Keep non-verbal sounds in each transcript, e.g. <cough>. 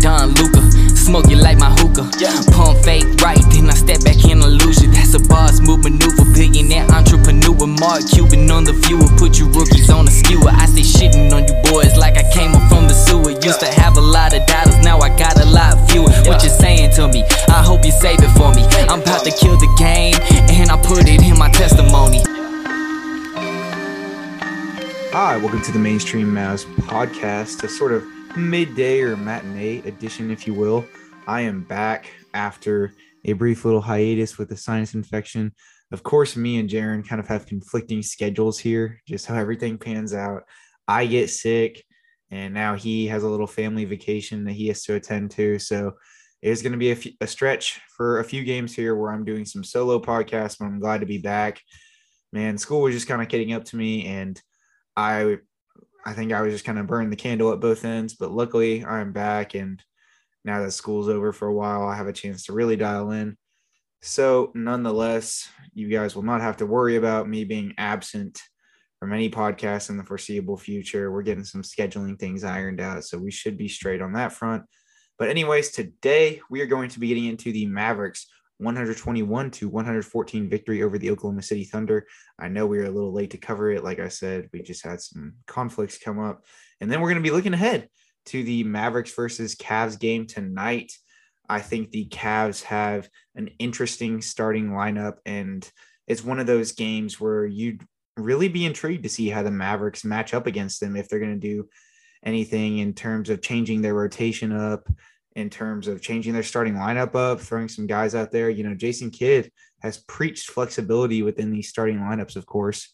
Don Luka. Smoke it like my hookah. Pump fake right, then I step back in illusion. That's a boss move maneuver. Billionaire entrepreneur. Mark Cuban on the viewer. Put you rookies on a skewer. I stay shitting on you boys like I came up from the sewer. Used to have a lot of dollars, now I got a lot fewer. What you saying to me? I hope you save it for me. I'm about to kill the game, and I put it in my testimony. Hi, welcome to the Mainstream Mavs podcast, a sort of midday or matinee edition, if you will. I am back after a brief little hiatus with a sinus infection. Of course, me and Jaron kind of have conflicting schedules here, just how everything pans out. I get sick, and now he has a little family vacation that he has to attend to. So it's going to be a, f- a stretch for a few games here where I'm doing some solo podcasts, but I'm glad to be back. Man, school was just kind of getting up to me, and I I think I was just kind of burning the candle at both ends, but luckily I'm back and now that school's over for a while, I have a chance to really dial in. So, nonetheless, you guys will not have to worry about me being absent from any podcast in the foreseeable future. We're getting some scheduling things ironed out, so we should be straight on that front. But, anyways, today we are going to be getting into the Mavericks 121 to 114 victory over the Oklahoma City Thunder. I know we were a little late to cover it. Like I said, we just had some conflicts come up. And then we're going to be looking ahead to the Mavericks versus Cavs game tonight. I think the Cavs have an interesting starting lineup, and it's one of those games where you'd really be intrigued to see how the Mavericks match up against them if they're going to do anything in terms of changing their rotation up, in terms of changing their starting lineup up, throwing some guys out there. You know, Jason Kidd has preached flexibility within these starting lineups, of course,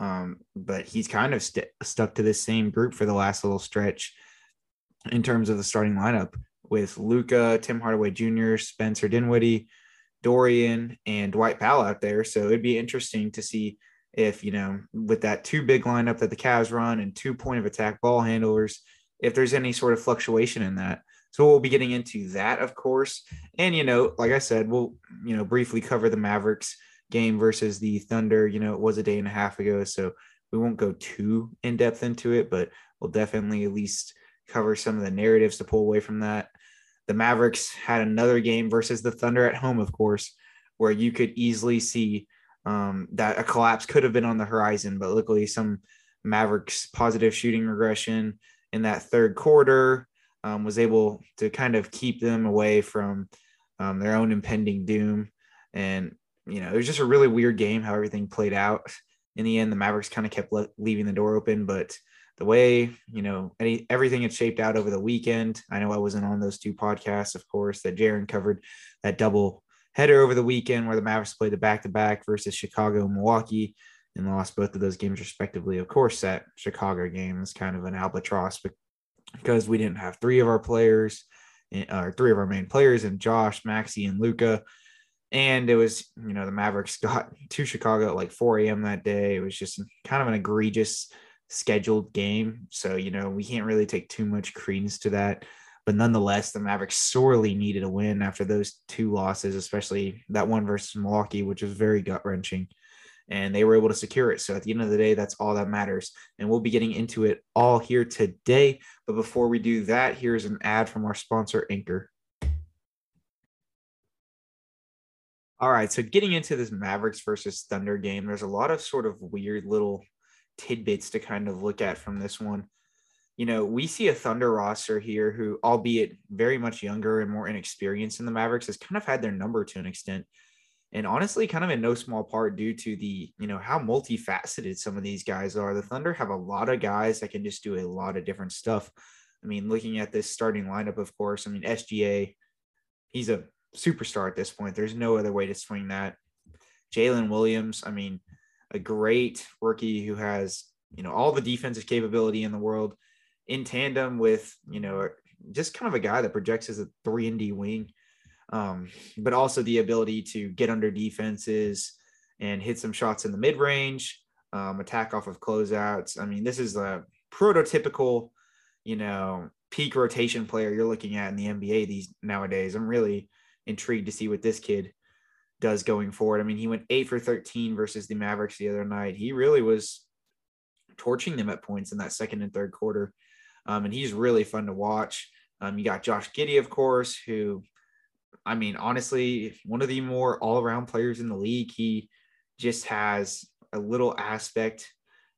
um, but he's kind of st- stuck to this same group for the last little stretch in terms of the starting lineup with Luka, Tim Hardaway Jr., Spencer Dinwiddie, Dorian, and Dwight Powell out there. So it'd be interesting to see if, you know, with that two big lineup that the Cavs run and two point of attack ball handlers, if there's any sort of fluctuation in that. So we'll be getting into that, of course. And, you know, like I said, we'll, you know, briefly cover the Mavericks game versus the Thunder. You know, it was a day and a half ago. So we won't go too in depth into it, but we'll definitely at least cover some of the narratives to pull away from that. The Mavericks had another game versus the Thunder at home, of course, where you could easily see um, that a collapse could have been on the horizon, but luckily some Mavericks positive shooting regression in that third quarter um, was able to kind of keep them away from um, their own impending doom. And, you know, it was just a really weird game how everything played out. In the end, the Mavericks kind of kept le- leaving the door open, but the way, you know, any, everything had shaped out over the weekend. I know I wasn't on those two podcasts, of course, that Jaron covered that double header over the weekend where the Mavericks played the back to back versus Chicago and Milwaukee and lost both of those games respectively. Of course, that Chicago game is kind of an albatross because we didn't have three of our players eh, or three of our main players and Josh, Maxi, and Luka. And it was, you know, the Mavericks <laughs> got to Chicago at like 4 a.m. that day. It was just kind of an egregious scheduled game. So, you know, we can't really take too much credence to that. But nonetheless, the Mavericks sorely needed a win after those two losses, especially that one versus Milwaukee, which was very gut wrenching and they were able to secure it. So at the end of the day, that's all that matters. And we'll be getting into it all here today. But before we do that, here's an ad from our sponsor, Anchor. All right, so getting into this Mavericks versus Thunder game, there's a lot of sort of weird little tidbits to kind of look at from this one. You know, we see a Thunder roster here who, albeit very much younger and more inexperienced in the Mavericks, has kind of had their number to an extent and honestly kind of in no small part due to the you know how multifaceted some of these guys are. The thunder have a lot of guys that can just do a lot of different stuff. I mean looking at this starting lineup of course i mean sga he's a superstar at this point. There's no other way to swing that. Jalen williams i mean a great rookie who has you know all the defensive capability in the world in tandem with you know just kind of a guy that projects as a 3 and d wing um, but also the ability to get under defenses and hit some shots in the mid range, um, attack off of closeouts. I mean, this is a prototypical, you know, peak rotation player you're looking at in the NBA these nowadays. I'm really intrigued to see what this kid does going forward. I mean, he went eight for 13 versus the Mavericks the other night. He really was torching them at points in that second and third quarter. Um, and he's really fun to watch. Um, you got Josh Giddey, of course, who, I mean, honestly, one of the more all around players in the league. He just has a little aspect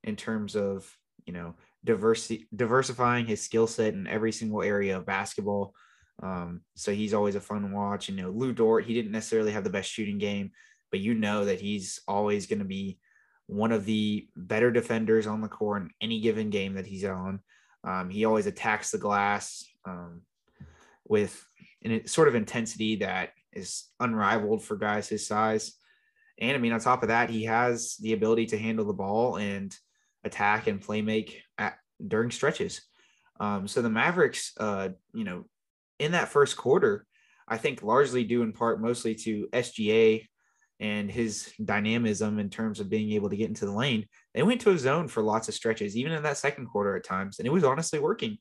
in terms of, you know, diversity, diversifying his skill set in every single area of basketball. Um, so he's always a fun watch. You know, Lou Dort, he didn't necessarily have the best shooting game, but you know that he's always going to be one of the better defenders on the court in any given game that he's on. Um, he always attacks the glass um, with a sort of intensity that is unrivaled for guys his size. And I mean, on top of that, he has the ability to handle the ball and attack and play make at, during stretches. Um, so the Mavericks, uh, you know, in that first quarter, I think largely due in part mostly to SGA and his dynamism in terms of being able to get into the lane. They went to a zone for lots of stretches, even in that second quarter at times, and it was honestly working.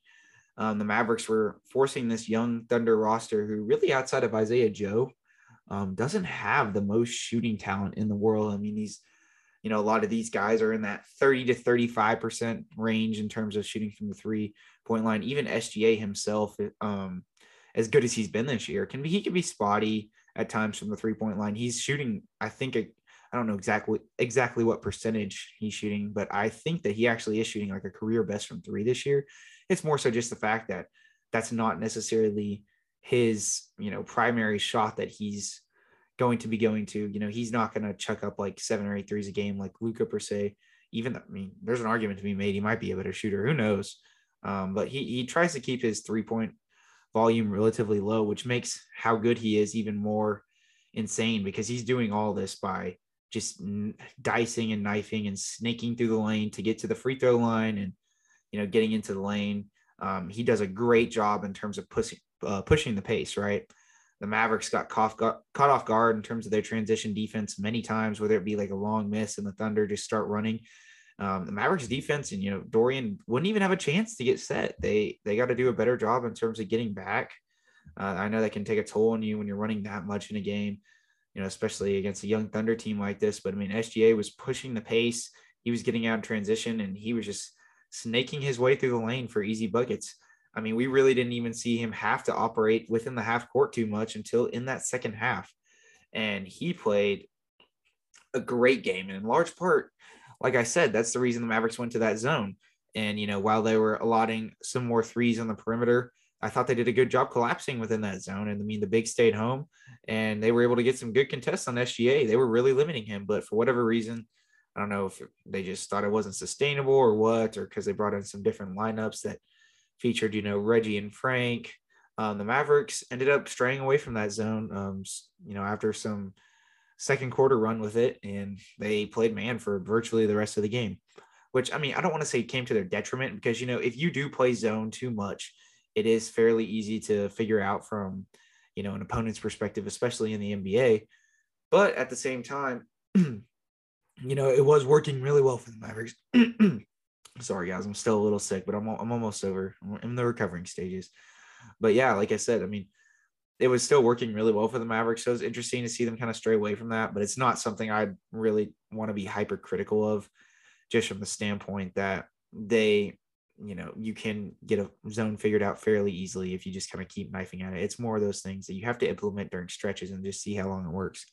Um, the Mavericks were forcing this young Thunder roster, who really outside of Isaiah Joe, um, doesn't have the most shooting talent in the world. I mean, these, you know, a lot of these guys are in that 30 to 35 percent range in terms of shooting from the three point line. Even SGA himself, um, as good as he's been this year, can be he can be spotty at times from the three point line. He's shooting, I think, a, I don't know exactly exactly what percentage he's shooting, but I think that he actually is shooting like a career best from three this year. It's more so just the fact that that's not necessarily his, you know, primary shot that he's going to be going to. You know, he's not going to chuck up like seven or eight threes a game like Luka per se. Even though, I mean, there's an argument to be made. He might be a better shooter. Who knows? Um, but he he tries to keep his three point volume relatively low, which makes how good he is even more insane because he's doing all this by just dicing and knifing and snaking through the lane to get to the free throw line and you know getting into the lane. Um, he does a great job in terms of pushing uh, pushing the pace. Right, the Mavericks got caught, got caught off guard in terms of their transition defense many times, whether it be like a long miss and the Thunder just start running. Um, the Mavericks defense and you know Dorian wouldn't even have a chance to get set. They they got to do a better job in terms of getting back. Uh, I know that can take a toll on you when you're running that much in a game you know, especially against a young Thunder team like this. But I mean, SGA was pushing the pace. He was getting out in transition and he was just snaking his way through the lane for easy buckets. I mean, we really didn't even see him have to operate within the half court too much until in that second half. And he played a great game. And in large part, like I said, that's the reason the Mavericks went to that zone. And, you know, while they were allotting some more threes on the perimeter, I thought they did a good job collapsing within that zone. And I mean, the big stayed home and they were able to get some good contests on SGA. They were really limiting him, but for whatever reason, I don't know if they just thought it wasn't sustainable or what, or because they brought in some different lineups that featured, you know, Reggie and Frank. Um, the Mavericks ended up straying away from that zone, um, you know, after some second quarter run with it, and they played man for virtually the rest of the game. Which I mean, I don't want to say came to their detriment because you know if you do play zone too much, it is fairly easy to figure out from you know an opponent's perspective especially in the nba but at the same time <clears throat> you know it was working really well for the mavericks. <clears throat> Sorry guys i'm still a little sick but i'm, I'm almost over. I'm in the recovering stages. But yeah like i said i mean it was still working really well for the mavericks so it's interesting to see them kind of stray away from that but it's not something i really want to be hypercritical of just from the standpoint that they you know you can get a zone figured out fairly easily if you just kind of keep knifing at it. It's more of those things that you have to implement during stretches and just see how long it works.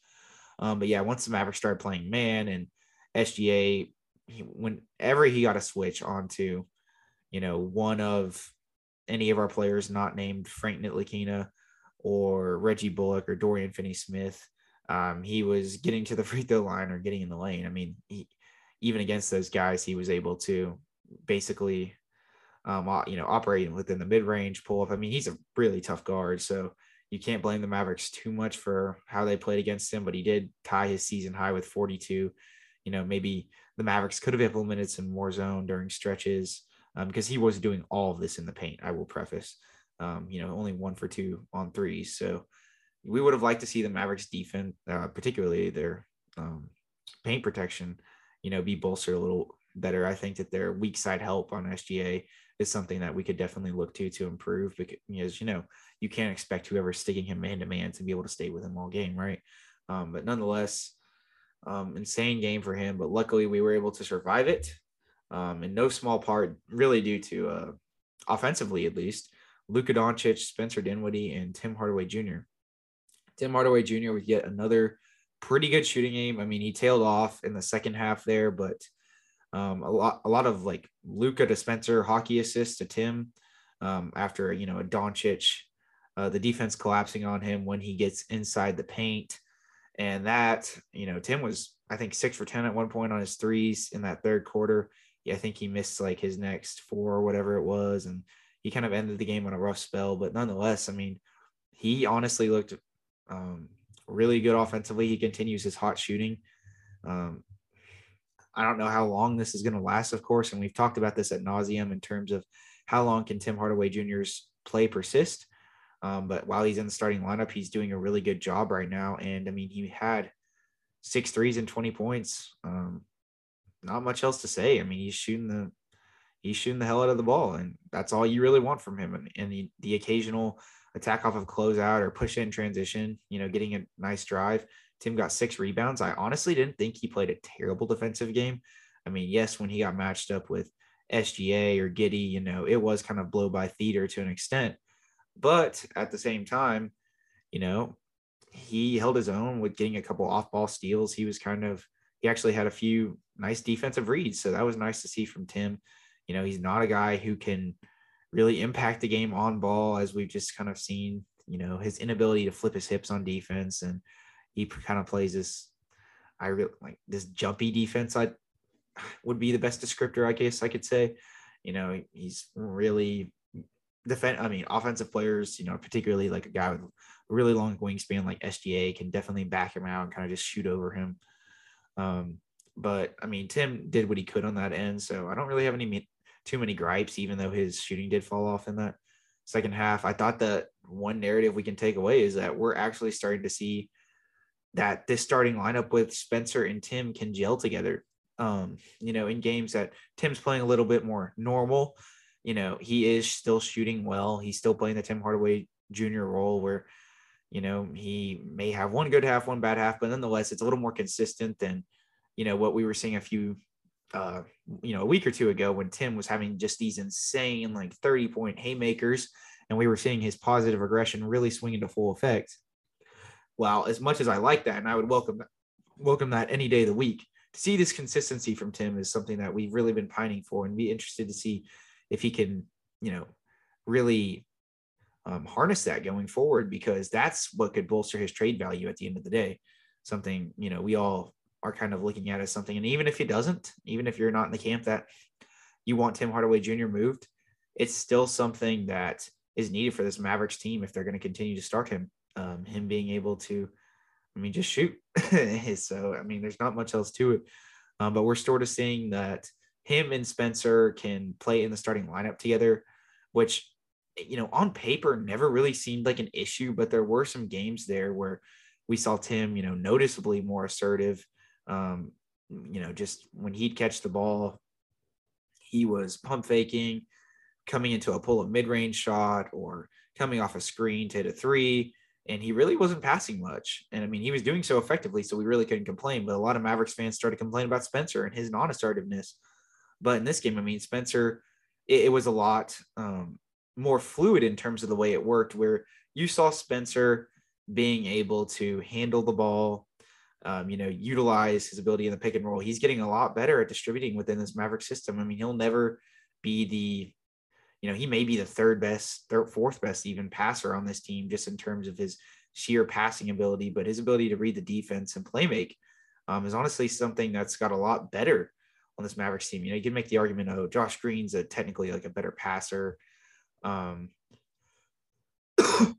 Um, but yeah once the mavericks started playing man and sga he, whenever he got a switch onto you know one of any of our players not named frank Ntilikina or reggie bullock or dorian finney smith um, he was getting to the <laughs> free throw line or getting in the lane i mean he, even against those guys he was able to basically um, you know, operating within the mid range pull up. I mean, he's a really tough guard. So you can't blame the Mavericks too much for how they played against him, but he did tie his season high with 42. You know, maybe the Mavericks could have implemented some more zone during stretches because um, he was doing all of this in the paint. I will preface, um, you know, only one for two on threes. So we would have liked to see the Mavericks defense, uh, particularly their um, paint protection, you know, be bolstered a little better. I think that their weak side help on SGA is something that we could definitely look to to improve because you know you can't expect whoever's sticking him man to man to be able to stay with him all game, right? Um, but nonetheless, um, insane game for him. But luckily, we were able to survive it, um, in no small part, really due to uh, offensively at least. Luka Doncic, Spencer Dinwiddie, and Tim Hardaway Jr. Tim Hardaway Jr. with yet another pretty good shooting game. I mean, he tailed off in the second half there, but um, a lot, a lot of like Luka to Spencer hockey assists to Tim um, after you know a Doncic, uh, the defense collapsing on him when he gets inside the paint, and that you know Tim was I think six for ten at one point on his threes in that third quarter. Yeah, I think he missed like his next four or whatever it was, and he kind of ended the game on a rough spell. But nonetheless, I mean, he honestly looked um, really good offensively. He continues his hot shooting. Um, I don't know how long this is going to last, of course, and we've talked about this at nauseum in terms of how long can Tim Hardaway Jr.'s play persist. Um, but while he's in the starting lineup, he's doing a really good job right now. And I mean, he had six threes and 20 points. Um, not much else to say. I mean, he's shooting the he's shooting the hell out of the ball, and that's all you really want from him. And, and the, the occasional attack off of closeout or push in transition, you know, getting a nice drive. Tim got six rebounds. I honestly didn't think he played a terrible defensive game. I mean, yes, when he got matched up with SGA or Giddey, you know, it was kind of blow by theater to an extent. But at the same time, you know, he held his own with getting a couple off ball steals. He was kind of, he actually had a few nice defensive reads. So that was nice to see from Tim. You know, he's not a guy who can really impact the game on ball, as we've just kind of seen, you know, his inability to flip his hips on defense. And he kind of plays this, I really like this jumpy defense. I would be the best descriptor, I guess I could say. You know, he's really defend. I mean, offensive players, you know, particularly like a guy with a really long wingspan like SGA can definitely back him out and kind of just shoot over him. Um, but I mean, Tim did what he could on that end, so I don't really have any too many gripes, even though his shooting did fall off in that second half. I thought that one narrative we can take away is that we're actually starting to see that this starting lineup with Spencer and Tim can gel together. Um, you know, in games that Tim's playing a little bit more normal, you know, he is still shooting well. He's still playing the Tim Hardaway Jr. role where, you know, he may have one good half, one bad half, but nonetheless, it's a little more consistent than, you know, what we were seeing a few uh, you know, a week or two ago when Tim was having just these insane like 30 point haymakers and we were seeing his positive aggression really swing into full effect. Well, as much as I like that, and I would welcome welcome that any day of the week, to see this consistency from Tim is something that we've really been pining for and be interested to see if he can, you know, really um, harness that going forward because that's what could bolster his trade value at the end of the day. Something, you know, we all are kind of looking at as something. And even if he doesn't, even if you're not in the camp that you want Tim Hardaway Jr. moved, it's still something that is needed for this Mavericks team if they're going to continue to start him. Um, him being able to, I mean, just shoot. <laughs> so, I mean, there's not much else to it. Um, but we're sort of seeing that him and Spencer can play in the starting lineup together, which, you know, on paper never really seemed like an issue, but there were some games there where we saw Tim, you know, noticeably more assertive um, you know, just when he'd catch the ball, he was pump faking, coming into a pull of mid range shot or coming off a screen to hit a three. And he really wasn't passing much. And I mean, he was doing so effectively, so we really couldn't complain. But a lot of Mavericks fans started complaining about Spencer and his non assertiveness. But in this game, I mean, Spencer, it, it was a lot um, more fluid in terms of the way it worked, where you saw Spencer being able to handle the ball, um, you know, utilize his ability in the pick and roll. He's getting a lot better at distributing within this Maverick system. I mean, he'll never be the, you know, he may be the third best, third, fourth best even passer on this team, just in terms of his sheer passing ability, but his ability to read the defense and play make um, is honestly something that's got a lot better on this Mavericks team. You know, you can make the argument, oh, Josh Green's a technically like a better passer. Um, <coughs>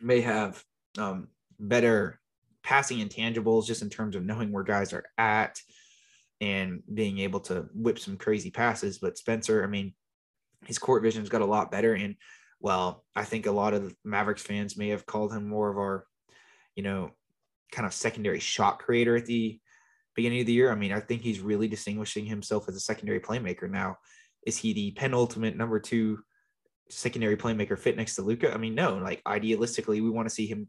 may have um, better passing intangibles just in terms of knowing where guys are at and being able to whip some crazy passes. But Spencer, I mean, his court vision's got a lot better. And well, I think a lot of Mavericks fans may have called him more of our, you know, kind of secondary shot creator at the beginning of the year. I mean, I think he's really distinguishing himself as a secondary playmaker now. Is he the penultimate number two secondary playmaker fit next to Luka? I mean, no, like idealistically, we want to see him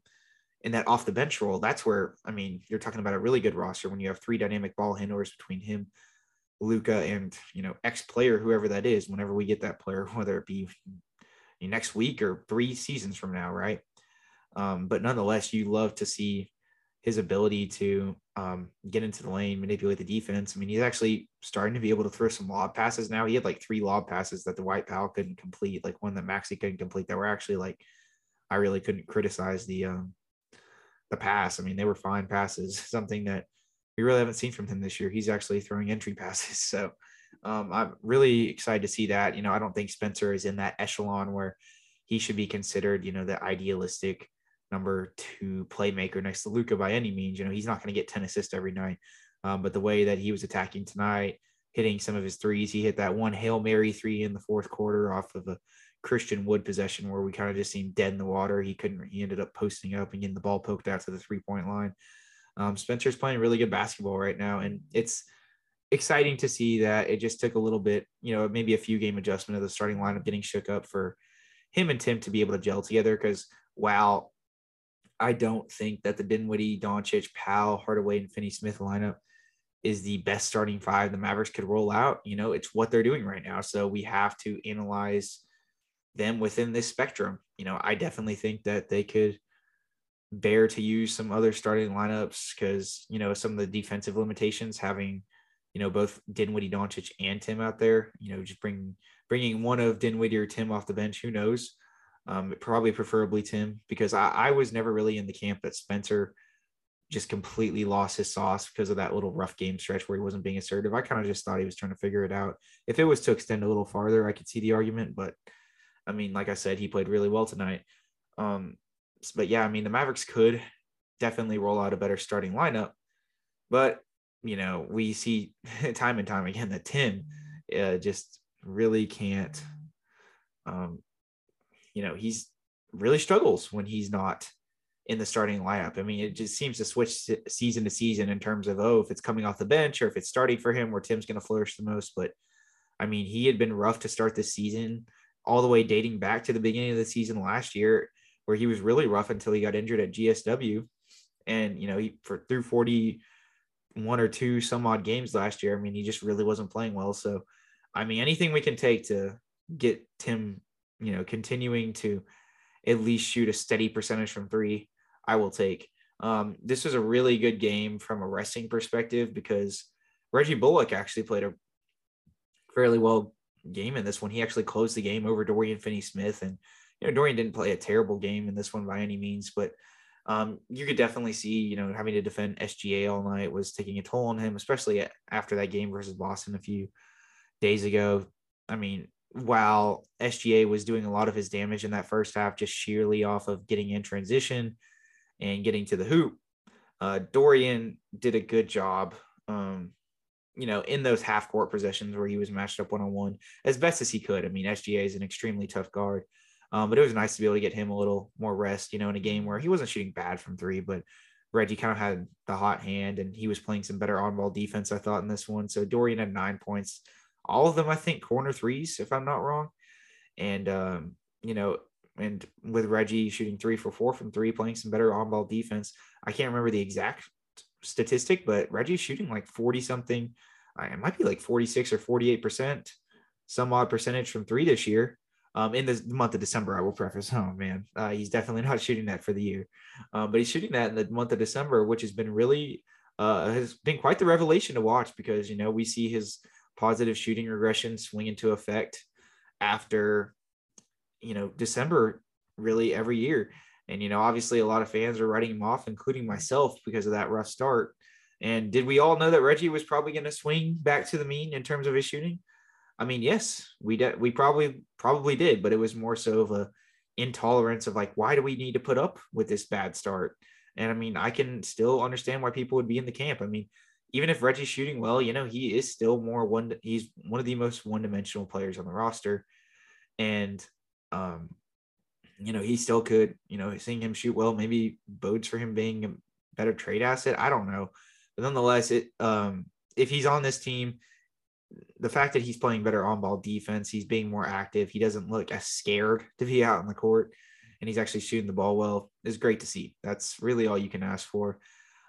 in that off the bench role, that's where I mean, you're talking about a really good roster when you have three dynamic ball handlers between him, Luka, and you know ex player, whoever that is, whenever we get that player, <laughs> whether it be next week or three seasons from now, right? Um, but nonetheless, you love to see his ability to um, get into the lane, manipulate the defense. I mean, he's actually starting to be able to throw some lob passes now. He had like three lob passes that the Dwight Powell couldn't complete, like one that Maxi couldn't complete. That were actually like, I really couldn't criticize the um, the pass. I mean, they were fine passes. <laughs> Something that we really haven't seen from him this year. He's actually throwing entry passes. <laughs> So um, I'm really excited to see that. You know, I don't think Spencer is in that echelon where he should be considered, you know, the idealistic number two playmaker next to Luka by any means. You know, he's not going to get 10 assists every night. Um, but the way that he was attacking tonight, hitting some of his threes, he hit that one Hail Mary three in the fourth quarter off of a Christian Wood possession where we kind of just seemed dead in the water. He couldn't, he ended up posting up and getting the ball poked out to the three point line. Um, Spencer's playing really good basketball right now. And it's, exciting to see that it just took a little bit, you know, maybe a few game adjustment of the starting lineup getting shook up for him and Tim to be able to gel together. Because while I don't think that the Dinwiddie, Doncic, Powell, Hardaway, and Finney Smith lineup is the best starting five the Mavericks could roll out. You know, it's what they're doing right now. So we have to analyze them within this spectrum. You know, I definitely think that they could bear to use some other starting lineups because, you know, some of the defensive limitations having, you know, both Dinwiddie, Doncic, and Tim out there, you know, just bring bringing one of Dinwiddie or Tim off the bench, who knows? Um, probably preferably Tim, because I, I was never really in the camp that Spencer just completely lost his sauce because of that little rough game stretch where he wasn't being assertive. I kind of just thought he was trying to figure it out. If it was to extend a little farther, I could see the argument, but I mean, like I said, he played really well tonight. Um, but yeah, I mean, the Mavericks could definitely roll out a better starting lineup, but you know, we see <laughs> time and time again that Tim uh, just really can't um, you know, he's really struggles when he's not in the starting lineup. I mean, it just seems to switch season to season in terms of, oh, if it's coming off the bench or if it's starting for him where Tim's going to flourish the most. But I mean, he had been rough to start this season, all the way dating back to the beginning of the season last year, where he was really rough until he got injured at GSW. And, you know, he for through 41 or two some odd games last year, I mean, he just really wasn't playing well. So, I mean, anything we can take to get Tim you know, continuing to at least shoot a steady percentage from three, I will take. Um, this was a really good game from a resting perspective because Reggie Bullock actually played a fairly well game in this one. He actually closed the game over Dorian Finney Smith. And, you know, Dorian didn't play a terrible game in this one by any means, but um, you could definitely see, you know, having to defend SGA all night was taking a toll on him, especially after that game versus Boston a few days ago. I mean, while SGA was doing a lot of his damage in that first half, just sheerly off of getting in transition and getting to the hoop, uh, Dorian did a good job, um, you know, in those half court possessions where he was matched up one on one as best as he could. I mean, SGA is an extremely tough guard, um, but it was nice to be able to get him a little more rest, you know, in a game where he wasn't shooting bad from three, but Reggie kind of had the hot hand and he was playing some better on ball defense, I thought, in this one. So Dorian had nine points all of them, I think, corner threes, if I'm not wrong. And, um, you know, and with Reggie shooting three for four from three, playing some better on ball defense. I can't remember the exact statistic, but Reggie's shooting like 40 something. It might be like 46 or 48%, some odd percentage from three this year. Um, in the month of December, I will preface. <laughs> Oh man, uh, he's definitely not <laughs> shooting that for the year, um, but he's shooting that in the month of December, which has been really uh, has been quite the revelation to watch because you know we see his positive shooting regression swing into effect after you know December really every year. And you know, obviously a lot of fans are writing him off, including myself, because of that rough start. And did we all know that Reggie was probably going to swing back to the mean in terms of his shooting? I mean, yes, we de- we probably probably did, but it was more so of a intolerance of like, why do we need to put up with this bad start? And I mean, I can still understand why people would be in the camp. I mean, even if Reggie's shooting well, you know, he is still more one, he's one of the most one dimensional players on the roster. And, um, you know, he still could, you know, seeing him shoot well, maybe bodes for him being a better trade asset. I don't know. But nonetheless, it, um, if he's on this team, the fact that he's playing better on ball defense, he's being more active, he doesn't look as scared to be out in the court, and he's actually shooting the ball well is great to see. That's really all you can ask for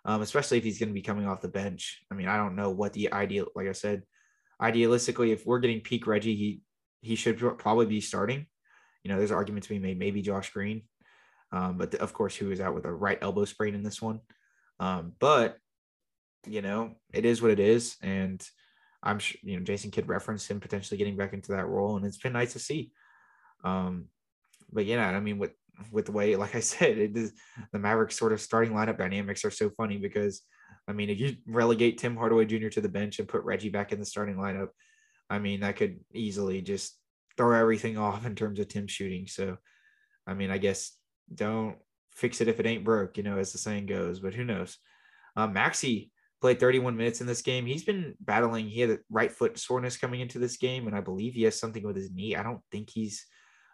um, especially if he's going to be coming off the bench. I mean, I don't know what the ideal, like I said, idealistically, if we're getting peak Reggie, he he should probably be starting. You know, there's arguments being made, maybe Josh Green, um, but of course, who is out with a right elbow sprain in this one. Um, but you know, it is what it is, and I'm sure you know Jason Kidd referenced him potentially getting back into that role, and it's been nice to see. Um, but yeah, I mean, with with the way, like I <laughs> said, it is the Mavericks sort of starting lineup dynamics are so funny because I mean, if you relegate Tim Hardaway Jr. to the bench and put Reggie back in the starting lineup, I mean, that could easily just throw everything <laughs> off in terms of Tim shooting. So, I mean, I guess don't fix it if it ain't broke, you know, as the saying goes, but who knows? Uh, Maxi played 31 minutes in this game. He's been battling, he had a right foot soreness coming into this game, and I believe he has something with his knee. I don't think he's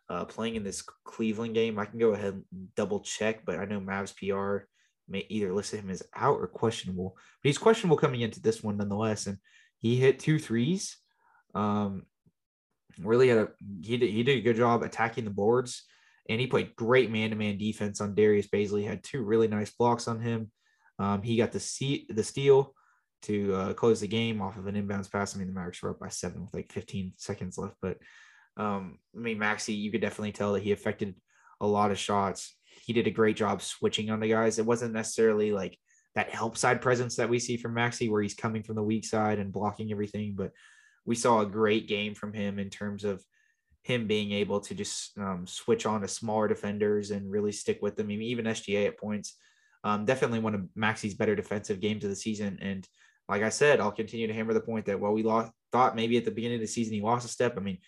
uh, playing in this Cleveland game. I can go ahead and double check, but I know Mavs PR may either list him as out or questionable. But he's questionable coming into this one nonetheless, and he hit two threes. Um, really had a he did, he did a good job attacking the boards, and he played great man to man defense on Darius Bazley. Had two really nice blocks on him. Um, he got the seat the steal to uh, close the game off of an inbounds pass. I mean, the Mavericks were up by seven with like 15 seconds left, but um, I mean, Maxi, you could definitely tell that he affected a lot of shots. He did a great job switching on the guys. It wasn't necessarily like that help side presence that we see from Maxi, where he's coming from the weak side and blocking everything, but we saw a great game from him in terms of him being able to just um, switch on to smaller defenders and really stick with them. I mean, even SGA at points um, definitely one of Maxi's better defensive games of the season. And like I said, I'll continue to hammer the point that while we lost, thought maybe at the beginning of the season he lost a step. I mean,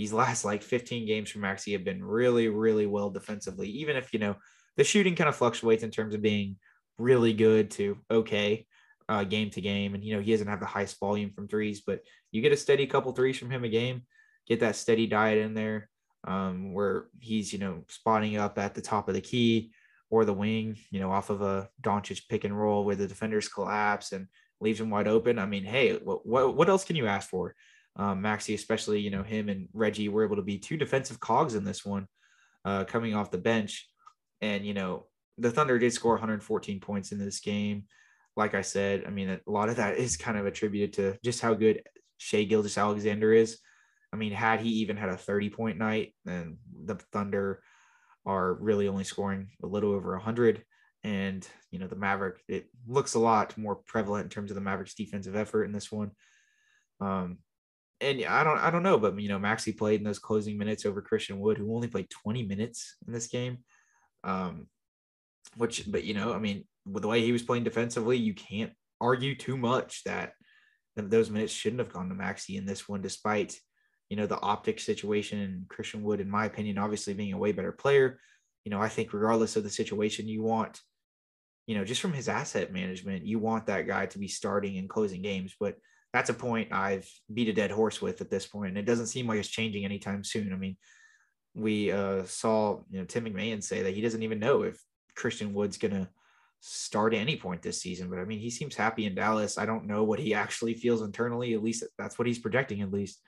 these last like 15 games from Maxi have been really, really well defensively. Even if you know the shooting kind of fluctuates in terms of being really good to okay uh, game to game, and you know he doesn't have the highest volume from threes, but you get a steady couple threes from him a game, get that steady diet in there um, where he's you know spotting up at the top of the key or the wing, you know, off of a Doncic pick and roll where the defenders collapse and leaves him wide open. I mean, hey, what what, what else can you ask for? Um, Maxi, especially, you know, him and Reggie were able to be two defensive cogs in this one, uh, coming off the bench. And, you know, the Thunder did score 114 points in this game. Like I said, I mean, a lot of that <laughs> is kind of attributed to just how good Shai Gilgeous-Alexander is. I mean, had he even had a 30 point night, then the Thunder are really only scoring a little over 100 and you know the maverick it looks a lot more prevalent in terms of the mavericks defensive effort in this one um and i don't i don't know but you know Maxi played in those closing minutes over christian wood who only played 20 minutes in this game um which but you know i mean with the way he was playing defensively you can't argue too much that those minutes shouldn't have gone to Maxi in this one despite you know, the optic situation and Christian Wood, in my opinion, obviously being a way better player. You know, I think regardless of the situation, you want, you know, just from his asset management, you want that guy to be starting and closing games. But that's a point I've beat a dead horse with at this point, and it doesn't seem like it's changing anytime soon. I mean, we uh, saw you know Tim McMahon say that he doesn't even know if Christian Wood's gonna start at any point this season. But I mean, he seems happy in Dallas. I don't know what he actually feels internally. At least that's what he's projecting. At least.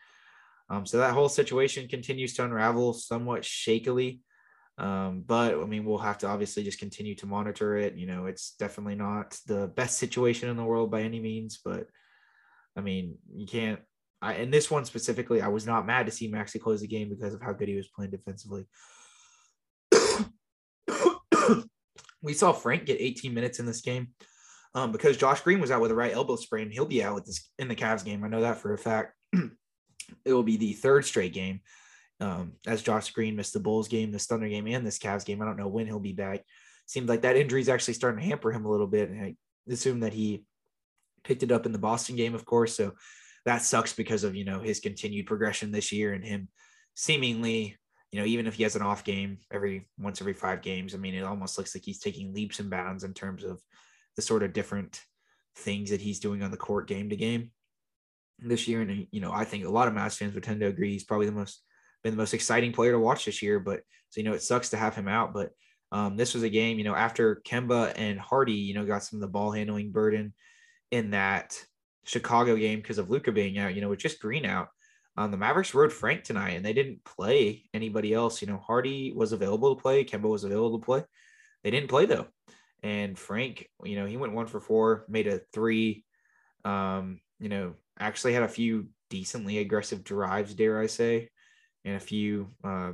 Um, so that whole situation continues to unravel somewhat shakily. Um, but I mean, we'll have to obviously just continue to monitor it. You know, it's definitely not the best situation in the world by any means, but I mean, you can't. I, in this one specifically, I was not mad to see Maxi close the game because of how good he was playing defensively. <coughs> we saw Frank get 18 minutes in this game um, because Josh Green was out with a right elbow sprain. He'll be out with this in the Cavs game. I know that for a fact. <clears throat> it will be the third straight game. Um, as Josh Green missed the Bulls game, this Thunder game, and this Cavs game. I don't know when he'll be back. Seems like that injury is actually starting to hamper him a little bit. And I assume that he picked it up in the Boston game, of course. So that sucks because of, you know, his continued progression this year and him seemingly, you know, even if he has an off game every once every five games, I mean, it almost looks like he's taking leaps and bounds in terms of the sort of different things that he's doing on the court game to game this year. And, you know, I think a lot of Mavs fans would tend to agree he's probably the most been the most exciting player to watch this year. But so, you know, it sucks to have him out. But um, this was a game, you know, after Kemba and Hardy, you know, got some of the ball handling burden in that Chicago game because of Luka being out, you know, with just Green out. Um, the Mavericks rode Frank tonight and they didn't play anybody else. You know, Hardy was available to play, Kemba was available to play. They didn't play though. And Frank, you know, he went one for four, made a three. Um, you know, actually had a few decently aggressive drives, dare I say, and a few uh,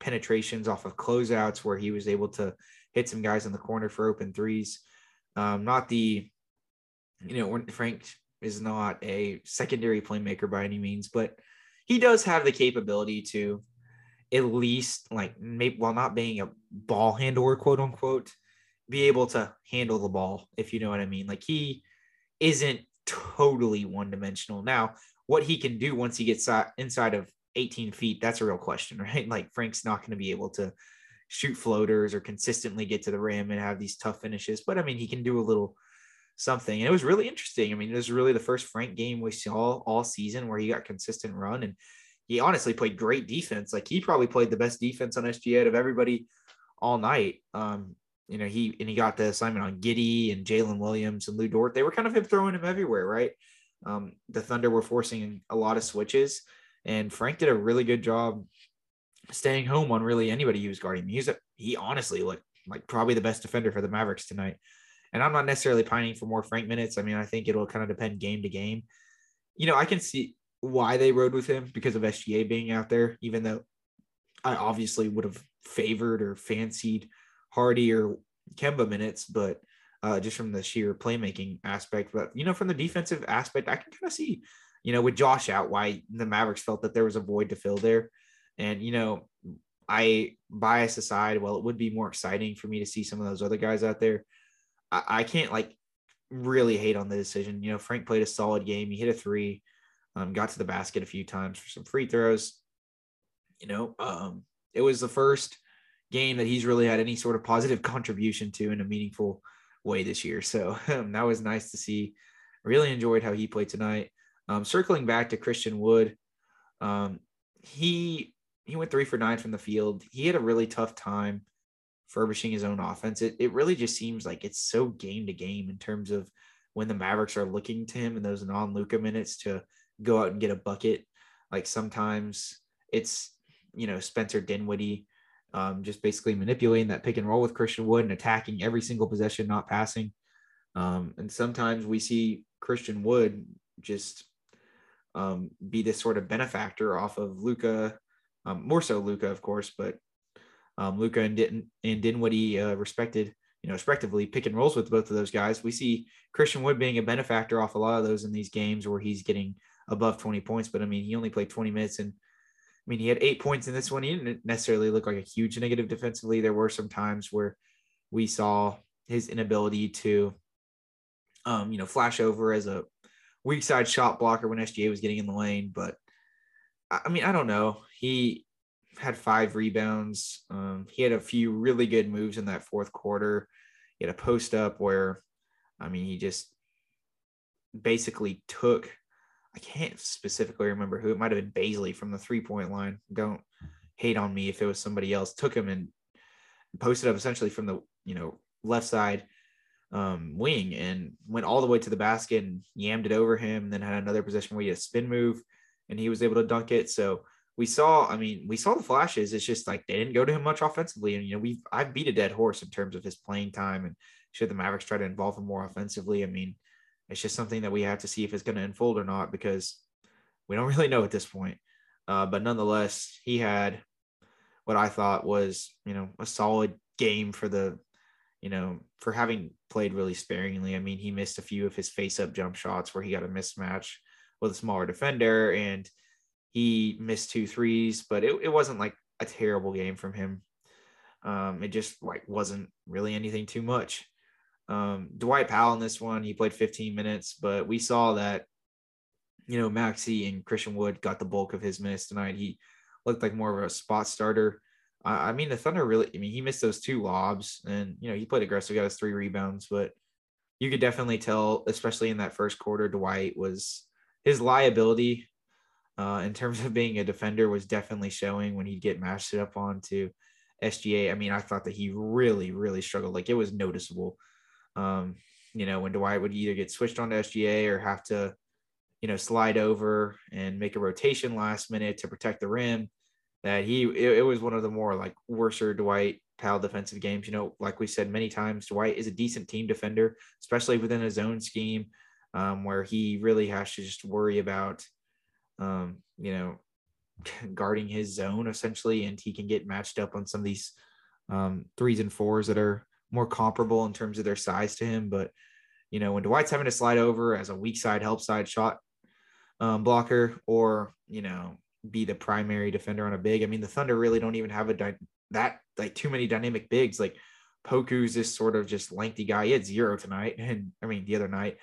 penetrations off of closeouts where he was able to hit some guys in the corner for open threes. Um, not the, you know, Frank is not a secondary playmaker by any means, but he does have the capability to at least like maybe while not being a ball handler, quote unquote, be able to handle the ball, if you know what I mean. Like he isn't totally one dimensional. Now, what he can do once he gets inside of 18 feet, that's a real question, <laughs> right? Like Frank's not going to be able to shoot floaters or consistently get to the rim and have these tough finishes, but I mean, he can do a little something. And it was really interesting. I mean, it was really the first Frank game we saw all season where he got consistent run and he honestly played great defense. Like he probably played the best defense on SGA out of everybody all night. Um, you know, he and he got the assignment on Giddey and Jalen Williams and Lou Dort. They were kind of him throwing him everywhere, right? Um, the Thunder were forcing a lot of switches, and Frank did a really good job staying home on really anybody he was guarding. He's a, he honestly looked like probably the best defender for the Mavericks tonight. And I'm not necessarily pining for more Frank minutes. I mean, I think it'll kind of depend game to game. You know, I can see why they rode with him because of SGA being out there, even though I obviously would have favored or fancied Hardy or Kemba minutes, but uh, just from the sheer playmaking aspect. But you know, from the defensive aspect, I can kind of see, you know, with Josh out, why the Mavericks felt that there was a void to fill there. And you know, I bias aside, well, it would be more exciting for me to see some of those other guys out there. I, I can't like really hate on the decision. You know, Frank played a solid game. He hit a three, um, got to the basket a few times for some free throws. You know, um, it was the first game that he's really had any sort of positive <laughs> contribution to in a meaningful way this year. So <laughs> um, that was nice to see. Really enjoyed how he played tonight. Um, circling back to Christian Wood, um, he he went three for nine from the field. He had a really tough time furbishing his own offense. It it really just seems like it's so game to game in terms of when the Mavericks are looking to him in those non Luka minutes to go out and get a bucket. Like sometimes it's you know Spencer Dinwiddie um, just basically manipulating that pick and roll with Christian Wood and attacking every single possession, not passing. Um, and sometimes we see Christian Wood just um, be this sort of benefactor off of Luka, um, more so Luka, of course, but um, Luka and, Din- and Dinwiddie uh, respected, you know, respectively pick and rolls with both of those guys. We see Christian Wood being a benefactor off a lot of those in these games where he's getting above 20 points, but I mean, he only played 20 minutes and I mean, he had eight points in this one. He didn't necessarily look like a huge negative defensively. There were some times where we saw his inability to, um, you know, flash over as a weak side shot blocker when SGA was getting in the lane. But I mean, I don't know. He had five rebounds. Um, he had a few really good moves in that fourth quarter. He had a post up where, I mean, he just basically took I can't specifically remember who it might have been Bazley from the three point line. Don't hate on me if it was somebody else. Took him and posted up essentially from the you know left side um, wing and went all the way to the basket and yammed it over him. And then had another possession where he had a spin move and he was able to dunk it. So we saw, I mean, we saw the flashes. It's just like they didn't go to him much offensively. And you know, we've I've beat a dead horse in terms of his playing time and should the Mavericks try to involve him more offensively. I mean, it's just something that we have to see if it's going to unfold or not because we don't <laughs> really know at this point. Uh, but nonetheless, he had what I thought was, you know, a solid game for the, you know, for having played really sparingly. I mean, he missed a few of his face up jump shots where he got a mismatch with a smaller defender and he missed two threes, but it, it wasn't like a terrible game from him. Um, it just like wasn't really anything too much. Um, Dwight Powell in this one, he played 15 minutes, but we saw that, you know, Maxi and Christian Wood got the bulk of his minutes tonight. He looked like more of a spot starter. I mean, the Thunder really, I mean, he missed those two lobs and, you know, he played aggressive, got his three rebounds, but you could definitely tell, especially in that first quarter, Dwight was his liability uh, in terms of being a defender was definitely showing when he'd get matched up onto SGA. I mean, I thought that he really, really struggled. Like it was noticeable. Um, you know, when Dwight would either get switched on to SGA or have to, you know, slide over and make a rotation last minute to protect the rim, that he it, it was one of the more like worser Dwight Powell defensive games. You know, like we said many times, Dwight is a decent team defender, especially within his own scheme. um, where he really has to just worry about, um, you know, <laughs> guarding his zone essentially, and he can get matched up on some of these um, threes and fours that are more comparable in terms of their size to him. But you know, when Dwight's having to slide over as a weak side help side shot um, blocker, or you know, be the primary defender on a big. I mean, the Thunder really don't even have a di- that like too many dynamic bigs. Like Poku's this sort of just lengthy guy. He had zero tonight, <laughs> and I mean the other night,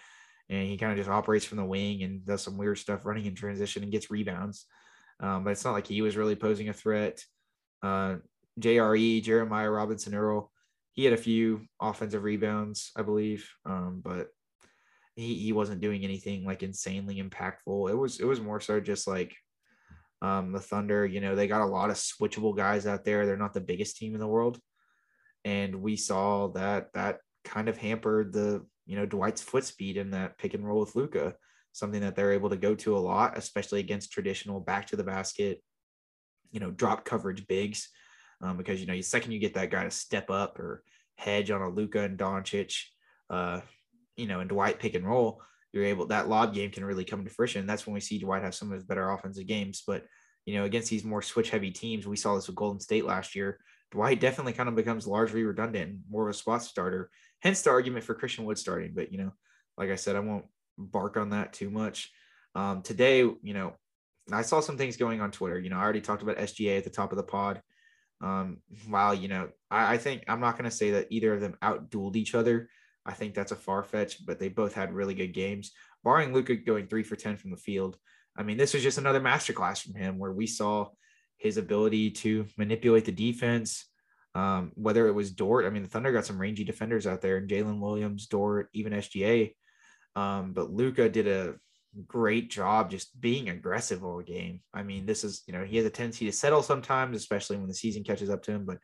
and he kind of just operates from the wing and does some weird stuff running in transition and gets rebounds. Um, but it's not like he was really posing a threat. Uh, JRE Jeremiah Robinson Earl, he had a few offensive rebounds, I believe, um, but he he wasn't doing anything like insanely impactful. It was it was more so just like um, the Thunder, you know, they got a lot of switchable guys out there. They're not the biggest team in the world. And we saw that that kind of hampered the, you know, Dwight's foot speed in that pick and roll with Luka, something that they're able to go to a lot, especially against traditional back to the basket, you know, drop coverage bigs. Um, because, you know, the second you get that guy to step up or hedge on a Luka and Doncic, uh, you know, and Dwight pick and roll, you're able that lob game can really come to fruition. That's when we see Dwight have some of his better offensive games. But you know, against these more switch heavy teams, we saw this with Golden State last year. Dwight definitely kind of becomes largely redundant, more of a spot starter. Hence the argument for Christian Wood starting. But you know, like I said, I won't bark on that too much. Um, today, you know, I saw some things going on Twitter. You know, I already talked about SGA at the top of the pod. Um, while you know, I, I think I'm not going to say that either of them outdueled each other. I think that's a far fetch, but they both had really good games. Barring Luka going three for 10 from the field, I mean, this was just another masterclass from him where we saw his ability to manipulate the defense. Um, whether it was Dort, I mean, the Thunder got some rangy defenders out there, and Jalen Williams, Dort, even SGA. Um, but Luka did a great job just being aggressive all game. I mean, this is, you know, he has a tendency to settle sometimes, especially when the season catches up to him. But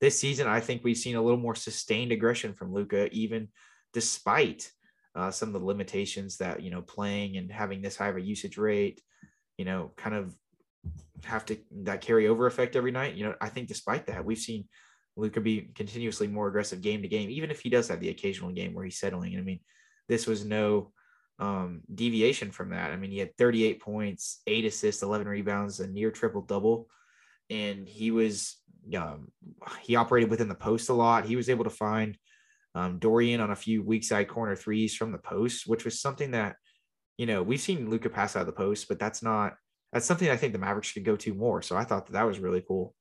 this season, I think we've seen a little more sustained aggression from Luka, even despite uh, some of the limitations that you know playing and having this high of a usage rate, you know, kind of have to that carryover effect every night. You know, I think despite that, we've seen Luka be continuously more aggressive game to game, even if he does have the occasional game where he's settling. And I mean, this was no um, deviation from that. I mean, he had 38 points, eight assists, 11 rebounds, a near triple double, and he was um, he operated within the post a lot. He was able to find um, Dorian on a few weak side corner threes from the post, which was something that, you know, we've seen Luka pass out of the post, but that's not, that's something I think the Mavericks could go to more. So I thought that that was really cool.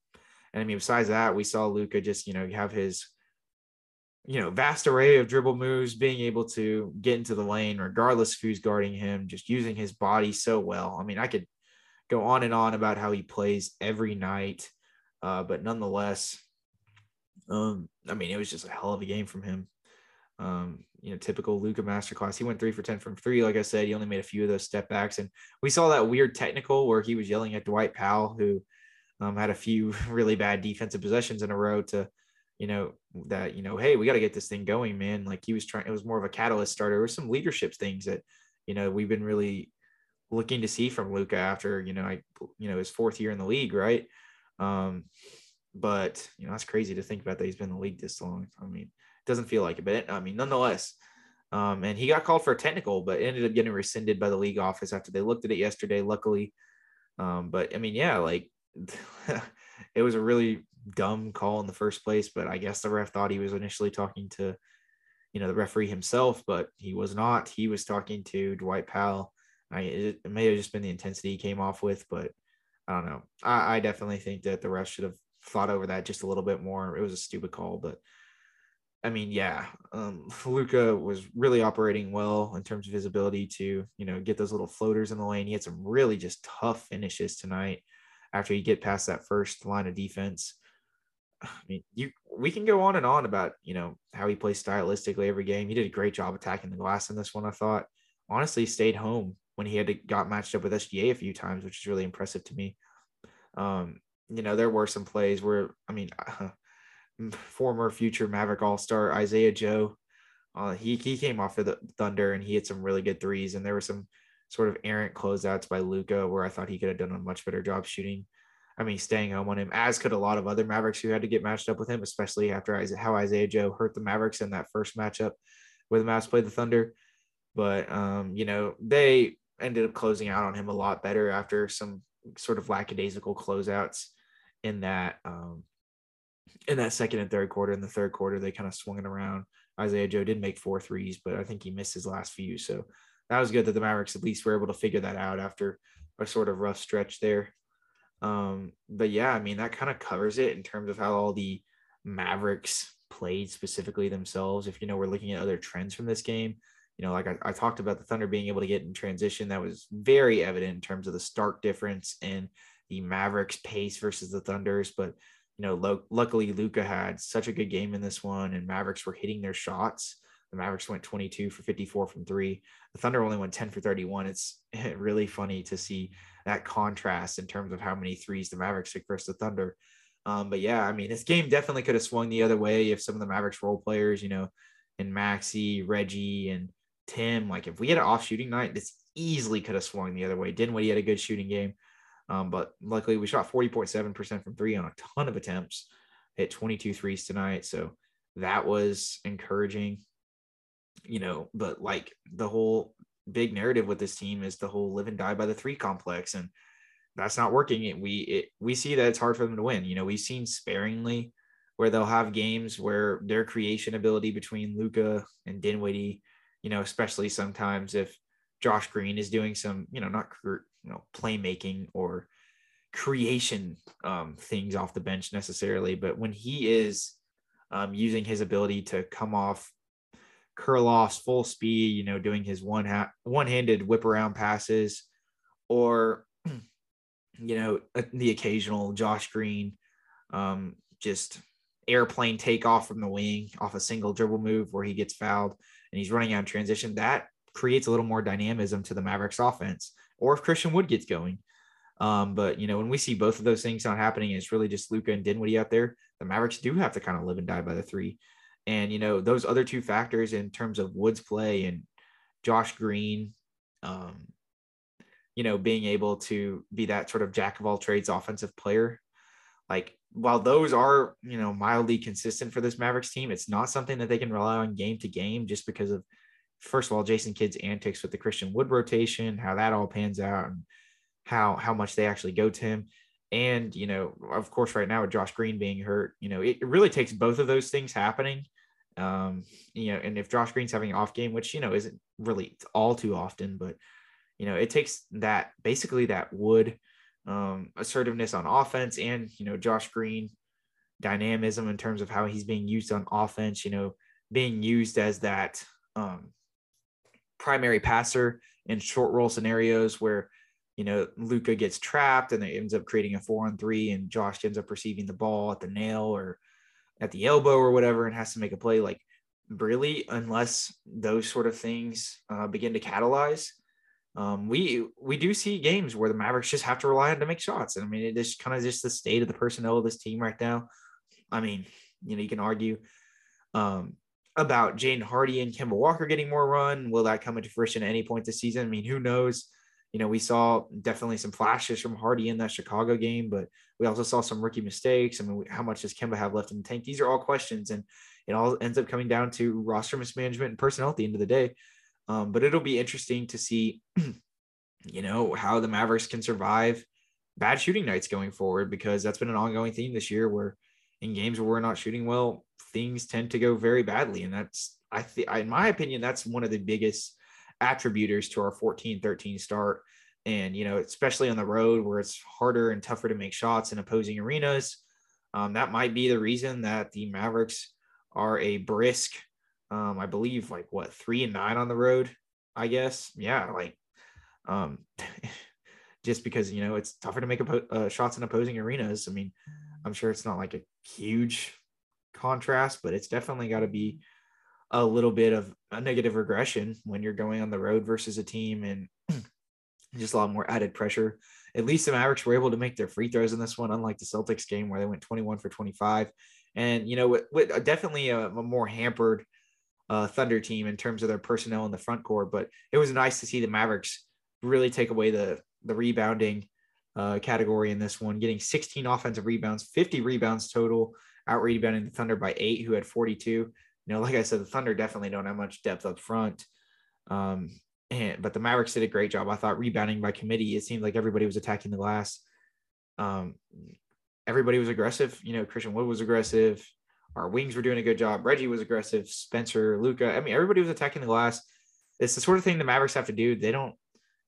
And I mean, besides that, we saw Luka just, you know, have his, you know, vast array of dribble moves, being able to get into the lane regardless of who's guarding him, just using his body so well. I mean, I could go on and on about how he plays every night uh, but nonetheless, um, I mean, it was just a hell of a game from him. Um, you know, typical Luka masterclass. He went three for 10 from three. Like I said, he only made a few of those step backs. And we saw that weird technical where he was yelling at Dwight Powell, who um, had a few <laughs> really bad defensive possessions in a row to, you know, that, you know, hey, we got to get this thing going, man. Like he was trying, it was more of a catalyst starter. There were some leadership things that, you know, we've been really looking to see from Luka after, you know, I, you know, his fourth year in the league, right? Um, but you know, that's crazy to think about that he's been in the league this long. I mean, doesn't feel like it, but I mean, nonetheless. Um, and he got called for a technical, but ended up getting rescinded by the league office after they looked at it yesterday, luckily. Um, but I mean, yeah, like <laughs> it was a really dumb call in the first place, but I guess the ref thought he was initially talking to, you know, the referee himself, but he was not. He was talking to Dwight Powell. I, it, it may have just been the intensity he came off with, but I don't know. I, I definitely think that the ref should have thought over that just a little bit more. It was a stupid call, but I mean, yeah, um, was really operating well in terms of his ability to, you know, get those little floaters in the lane. He had some really just tough finishes tonight after you get past that first line of defense. <sighs> I mean, you we can go on and on about you know how he plays stylistically every game. He did a great job attacking the glass in this one. I thought honestly stayed home when he had to, got matched up with SGA a few times, which is really impressive to me. Um, you know, there were some plays where, I mean, <laughs> uh, former future Maverick All Star Isaiah Joe, uh, he he came off of the Thunder and he had some really good threes, and there were some sort of errant closeouts by Luka where I thought he could have done a much better job shooting. I mean, staying home on him, as could a lot of other Mavericks who had to get matched up with him, especially after how Isaiah Joe hurt the Mavericks in that first matchup where the Mavs played the Thunder. but um, you know, they ended up closing out on him a lot better after some sort of lackadaisical closeouts in that um in that second and third quarter. In the third quarter, they kind of swung it around. Isaiah Joe did make four threes, but I think he missed his last few. So that was good that the Mavericks at least were able to figure that out after a sort of rough stretch there. Um, but yeah, I mean, that kind of covers it in terms of how all the Mavericks played specifically themselves. If you know, we're looking at other trends from this game. You know, like I, I talked about the Thunder being able to get in transition, that was very evident in terms of the stark difference in the Mavericks pace versus the Thunders. But you know, lo- luckily Luka had such a good game in this one, and Mavericks were hitting their shots. The Mavericks went 22 for 54 from three. The Thunder only went 10 for 31. It's <laughs> really funny to see that contrast in terms of how many threes the Mavericks took versus the Thunder. Um, but yeah, I mean, this game definitely could have swung the other way if some of the Mavericks role players, you know, and Maxi, Reggie, and Tim, like if we had an off shooting night, this easily could have swung the other way. Dinwiddie had a good shooting game. Um, but luckily we shot 40.7% from three on a ton of attempts, hit 22 threes tonight. So that was encouraging, you know, but like the whole big narrative with this team is the whole live and die by the three complex. And that's not working. It, we, it, we see that it's hard for them to win. You know, we've seen sparingly where they'll have games where their creation ability between Luka and Dinwiddie, you know, especially sometimes if Josh Green is doing some, you know, not you know playmaking or creation um, things off the bench necessarily, but when he is um, using his ability to come off curl offs full speed, you know, doing his one ha- one handed whip around passes, or <clears throat> you know the occasional Josh Green um, just airplane takeoff from the wing off a single dribble move where he gets fouled and he's running out in transition. That creates a little more dynamism to the Mavericks offense. Or if Christian Wood gets going. Um, but you know, when we see both of those things not happening, it's really just Luka and Dinwiddie out there. The Mavericks do have to kind of live and die by the three. And you know, those other two factors in terms of Wood's play and Josh Green, um, you know, being able to be that sort of jack of all trades offensive player. Like while those are, you know, mildly consistent for this Mavericks team, it's not something that they can rely on game to game just because of first of all, Jason Kidd's antics with the Christian Wood rotation, how that all pans out, and how how much they actually go to him. And you know, of course, right now with Josh Green being hurt, you know, it, it really takes both of those things happening. Um, you know, and if Josh Green's having an off game, which you know isn't really all too often, but you know, it takes that basically that Wood um, assertiveness on offense and you know Josh Green dynamism in terms of how he's being used on offense. You know, being used as that um, primary passer in short roll scenarios where you know Luka gets trapped and it ends up creating a four on three, and Josh ends up receiving the ball at the nail or at the elbow or whatever, and has to make a play. Like really, unless those sort of things uh, begin to catalyze, um, we we do see games where the Mavericks just have to rely on to make shots. And I mean, it is kind of just the state of the personnel of this team right now. I mean, you know, you can argue um, about Jaden Hardy and Kemba Walker getting more run. Will that come into fruition at any point this season? I mean, who knows? You know, we saw definitely some flashes from Hardy in that Chicago game, but we also saw some rookie mistakes. I mean, how much does Kemba have left in the tank? These are all questions, and it all ends up coming down to roster mismanagement and personnel at the end of the day. Um, but it'll be interesting to see, <clears throat> you know, how the Mavericks can survive bad shooting nights going forward because that's been an ongoing theme this year where in games where we're not shooting well, things tend to go very badly. And that's, I think, in my opinion, that's one of the biggest attributors to our 14 13 start. And, you know, especially on the road where it's harder and tougher to make shots in opposing arenas. Um, that might be the reason that the Mavericks are a brisk, um, I believe, like what, three and nine on the road, I guess. Yeah. Like, um, <laughs> just because, you know, it's tougher to make uh, shots in opposing arenas. I mean, I'm sure it's not like a huge contrast, but it's definitely got to be a little bit of a negative regression when you're going on the road versus a team and <clears throat> just a lot more added pressure. At least the Mavericks were able to make their free throws in this one, unlike the Celtics game where they went 21 for 25. And, you know, with, with definitely a, a, more hampered uh, Thunder team in terms of their personnel in the front court. But it was nice to see the Mavericks really take away the, the rebounding uh, category in this one, getting 16 offensive rebounds, 50 rebounds total, out rebounding the Thunder by eight, who had 42. You know, like I said, the Thunder definitely don't have much depth up front. Um, and but the Mavericks did a great job. I thought rebounding by committee. It seemed like everybody was attacking the glass. Um, everybody was aggressive. You know, Christian Wood was aggressive. Our wings were doing a good job. Reggie was aggressive. Spencer, Luka. I mean, everybody was attacking the glass. It's the sort of thing the Mavericks have to do. They don't,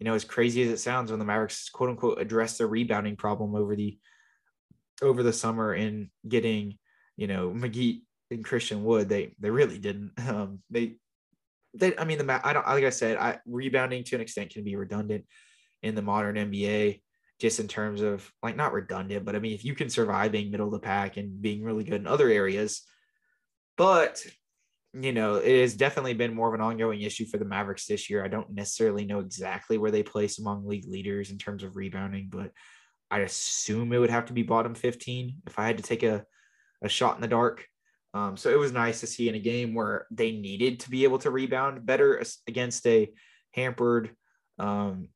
you know, as crazy as it sounds when the Mavericks quote unquote address their rebounding problem over the over the summer and getting, you know, McGee and Christian Wood. They they really didn't. <laughs> Um, they they. I mean, the I don't like I said. I rebounding to an extent can be redundant in the modern NBA just in terms of like not redundant, but I mean, if you can survive being middle of the pack and being really good in other areas, but you know, it has definitely been more of an ongoing issue for the Mavericks this year. I don't necessarily know exactly where they place among league leaders in terms of rebounding, but I assume it would have to be bottom 15 if I had to take a, a shot in the dark. Um, so it was nice to see in a game where they needed to be able to rebound better against a hampered um,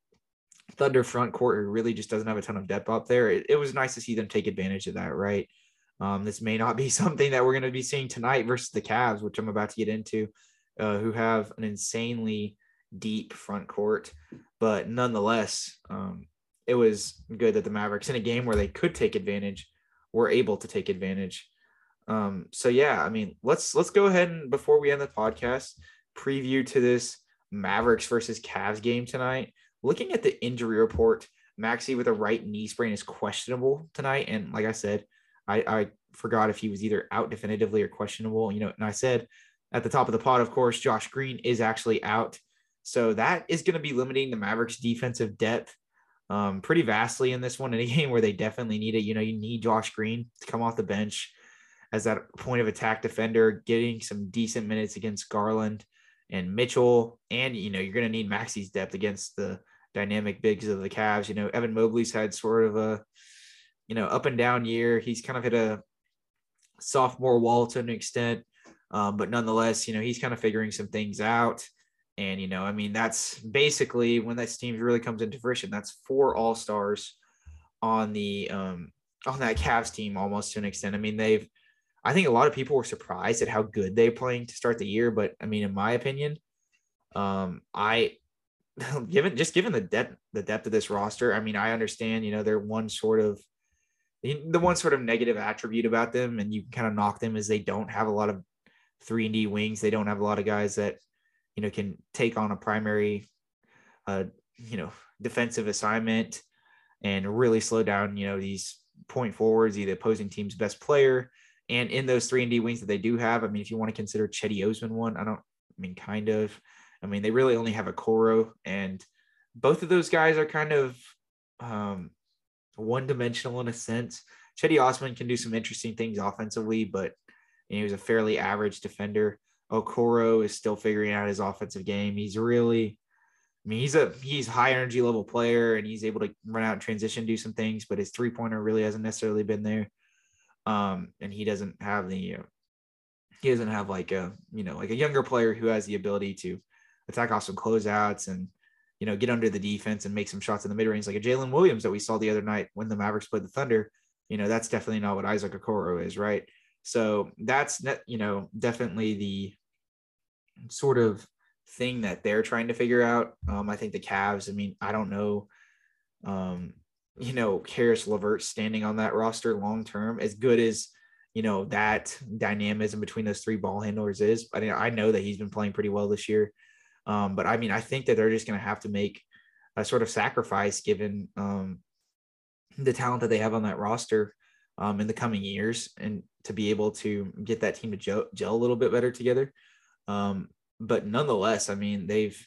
Thunder front court who really just doesn't have a ton of depth up there. It, it was nice to see them take advantage of that, right? Um, this may not be <laughs> something that we're going to be seeing tonight versus the Cavs, which I'm about to get into, uh, who have an insanely deep front court. But nonetheless, um, it was good that the Mavericks, in a game where they could take advantage, were able to take advantage. Um, so yeah, I mean, let's let's go ahead and before we end the podcast, preview to this Mavericks versus Cavs game tonight looking at the injury report, Maxi with a right knee sprain is questionable tonight. And like I said, I, I forgot if he was either out definitively or questionable. You know, and I said at the top of the pod, of course, Josh Green is actually out. So that is going to be limiting the Mavericks defensive depth um, pretty vastly in this one in a <laughs> game where they definitely need it. You know, you need Josh Green to come off the bench as that point of attack defender, getting some decent minutes against Garland and Mitchell. And, you know, you're going to need Maxi's depth against the dynamic bigs of the Cavs. You know, Evan Mobley's had sort of a, you know, up and down year. He's kind of hit a sophomore wall to an extent. Um, but nonetheless, you know, he's kind of figuring some things out. And, you know, I mean, that's basically when this team really comes into fruition. That's four all stars on the um on that Cavs team almost to an extent. I mean, they've I think a lot of people were surprised at how good they're playing to start the year. But I mean, in my opinion, um, I <laughs> given just given the depth the depth of this roster, I mean, I understand, you know, they're one sort of the one sort of negative attribute about them, and you kind of knock them is they don't have a lot of three and D wings. They don't have a lot of guys that, you know, can take on a primary uh, you know, defensive assignment and really slow down, you know, these point forwards, the opposing team's best player. And in those three and D wings that they do have, I mean, if you want to consider Cedi Osman one, I don't I mean kind of. I mean, they really only have Okoro, and both of those guys are kind of um, one dimensional in a sense. Cedi Osman can do some interesting things offensively, but he was a fairly average defender. Okoro is still figuring out his offensive game. He's really, I mean, he's a he's high energy level player, and he's able to run out and transition, do some things, but his three pointer really hasn't necessarily been there. Um, and he doesn't have the, uh, he doesn't have like a you know like a younger player who has the ability to attack off some closeouts and you know get under the defense and make some shots in the mid range like a Jalen Williams that we saw the other night when the Mavericks played the Thunder. You know that's definitely not what Isaac Okoro is, right? So that's you know definitely the sort of thing that they're trying to figure out. Um, I think the Cavs. I mean, I don't know. Um, you know, Caris LeVert standing on that roster long term, as good as you know that dynamism between those three ball handlers is. I mean, I know that he's been playing pretty well this year. Um, but I mean, I think that they're just going to have to make a sort of sacrifice given um, the talent that they have on that roster um, in the coming years and to be able to get that team to gel, gel a little bit better together. Um, but nonetheless, I mean, they've,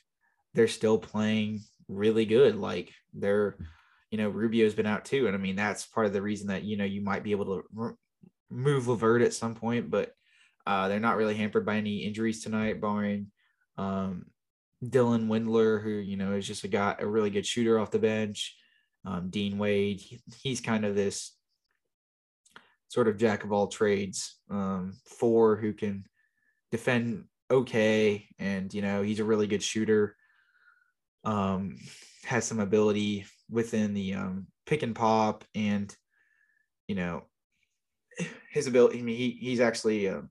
they're still playing really good. Like they're, you know, Rubio's been out too. And I mean, that's part of the reason that, you know, you might be able to move LeVert at some point, but uh, they're not really hampered by any injuries tonight, barring um, Dylan Windler, who you know is just a guy, a really good shooter off the bench. Um, Dean Wade, he, he's kind of this sort of jack of all trades um, four who can defend okay, and you know he's a really good shooter. Um, has some ability within the um, pick and pop, and you know his ability. I mean, he he's actually, uh,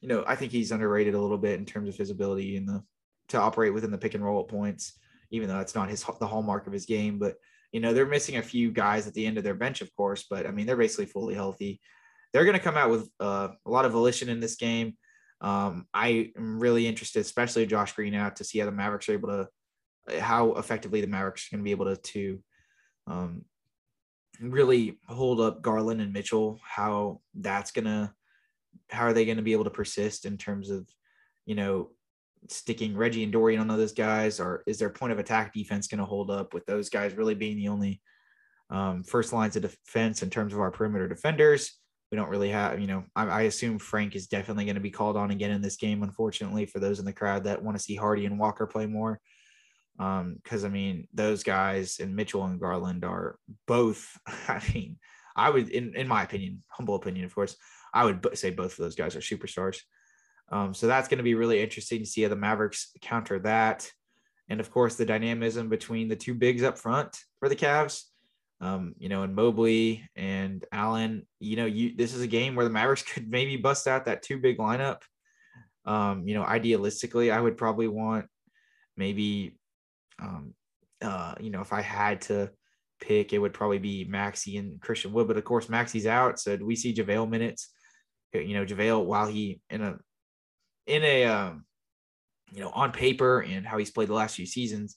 you know, I think he's underrated a little bit in terms of his ability in the to operate within the pick and roll at points, even though that's not his the hallmark of his game. But you know, they're missing a few guys at the end of their bench, of course. But I mean, they're basically fully healthy. They're going to come out with uh, a lot of volition in this game. Um, I am really interested, especially Josh Green out, to see how the Mavericks are able to, how effectively the Mavericks are going to be able to, to um, really hold up Garland and Mitchell. How that's gonna, how are they going to be able to persist in terms of, you know, sticking Reggie and Dorian on those guys, or is their point of attack defense going to hold up with those guys really being the only um, first lines of defense in terms of our perimeter defenders? We don't really have, you know, I, I assume Frank is definitely going to be called on again in this game, unfortunately, for those in the crowd that want to see Hardy and Walker play more. Because, um, I mean, those guys and Mitchell and Garland are both, <laughs> I mean, I would, in, in my opinion, humble opinion, of course, I would say both of those guys are superstars. Um, so that's going to be really interesting to see how the Mavericks counter that. And of course, the dynamism between the two bigs up front for the Cavs, um, you know, and Mobley and Allen. You know, you this is a game where the Mavericks <laughs> could maybe bust out that two big lineup. Um, you know, idealistically, I would probably want maybe, um, uh, you know, if I had to pick, it would probably be Maxi and Christian Wood. But of course, Maxi's out, so do we see JaVale minutes? You know, JaVale, while he in a in a um, you know on paper and how he's played the last few seasons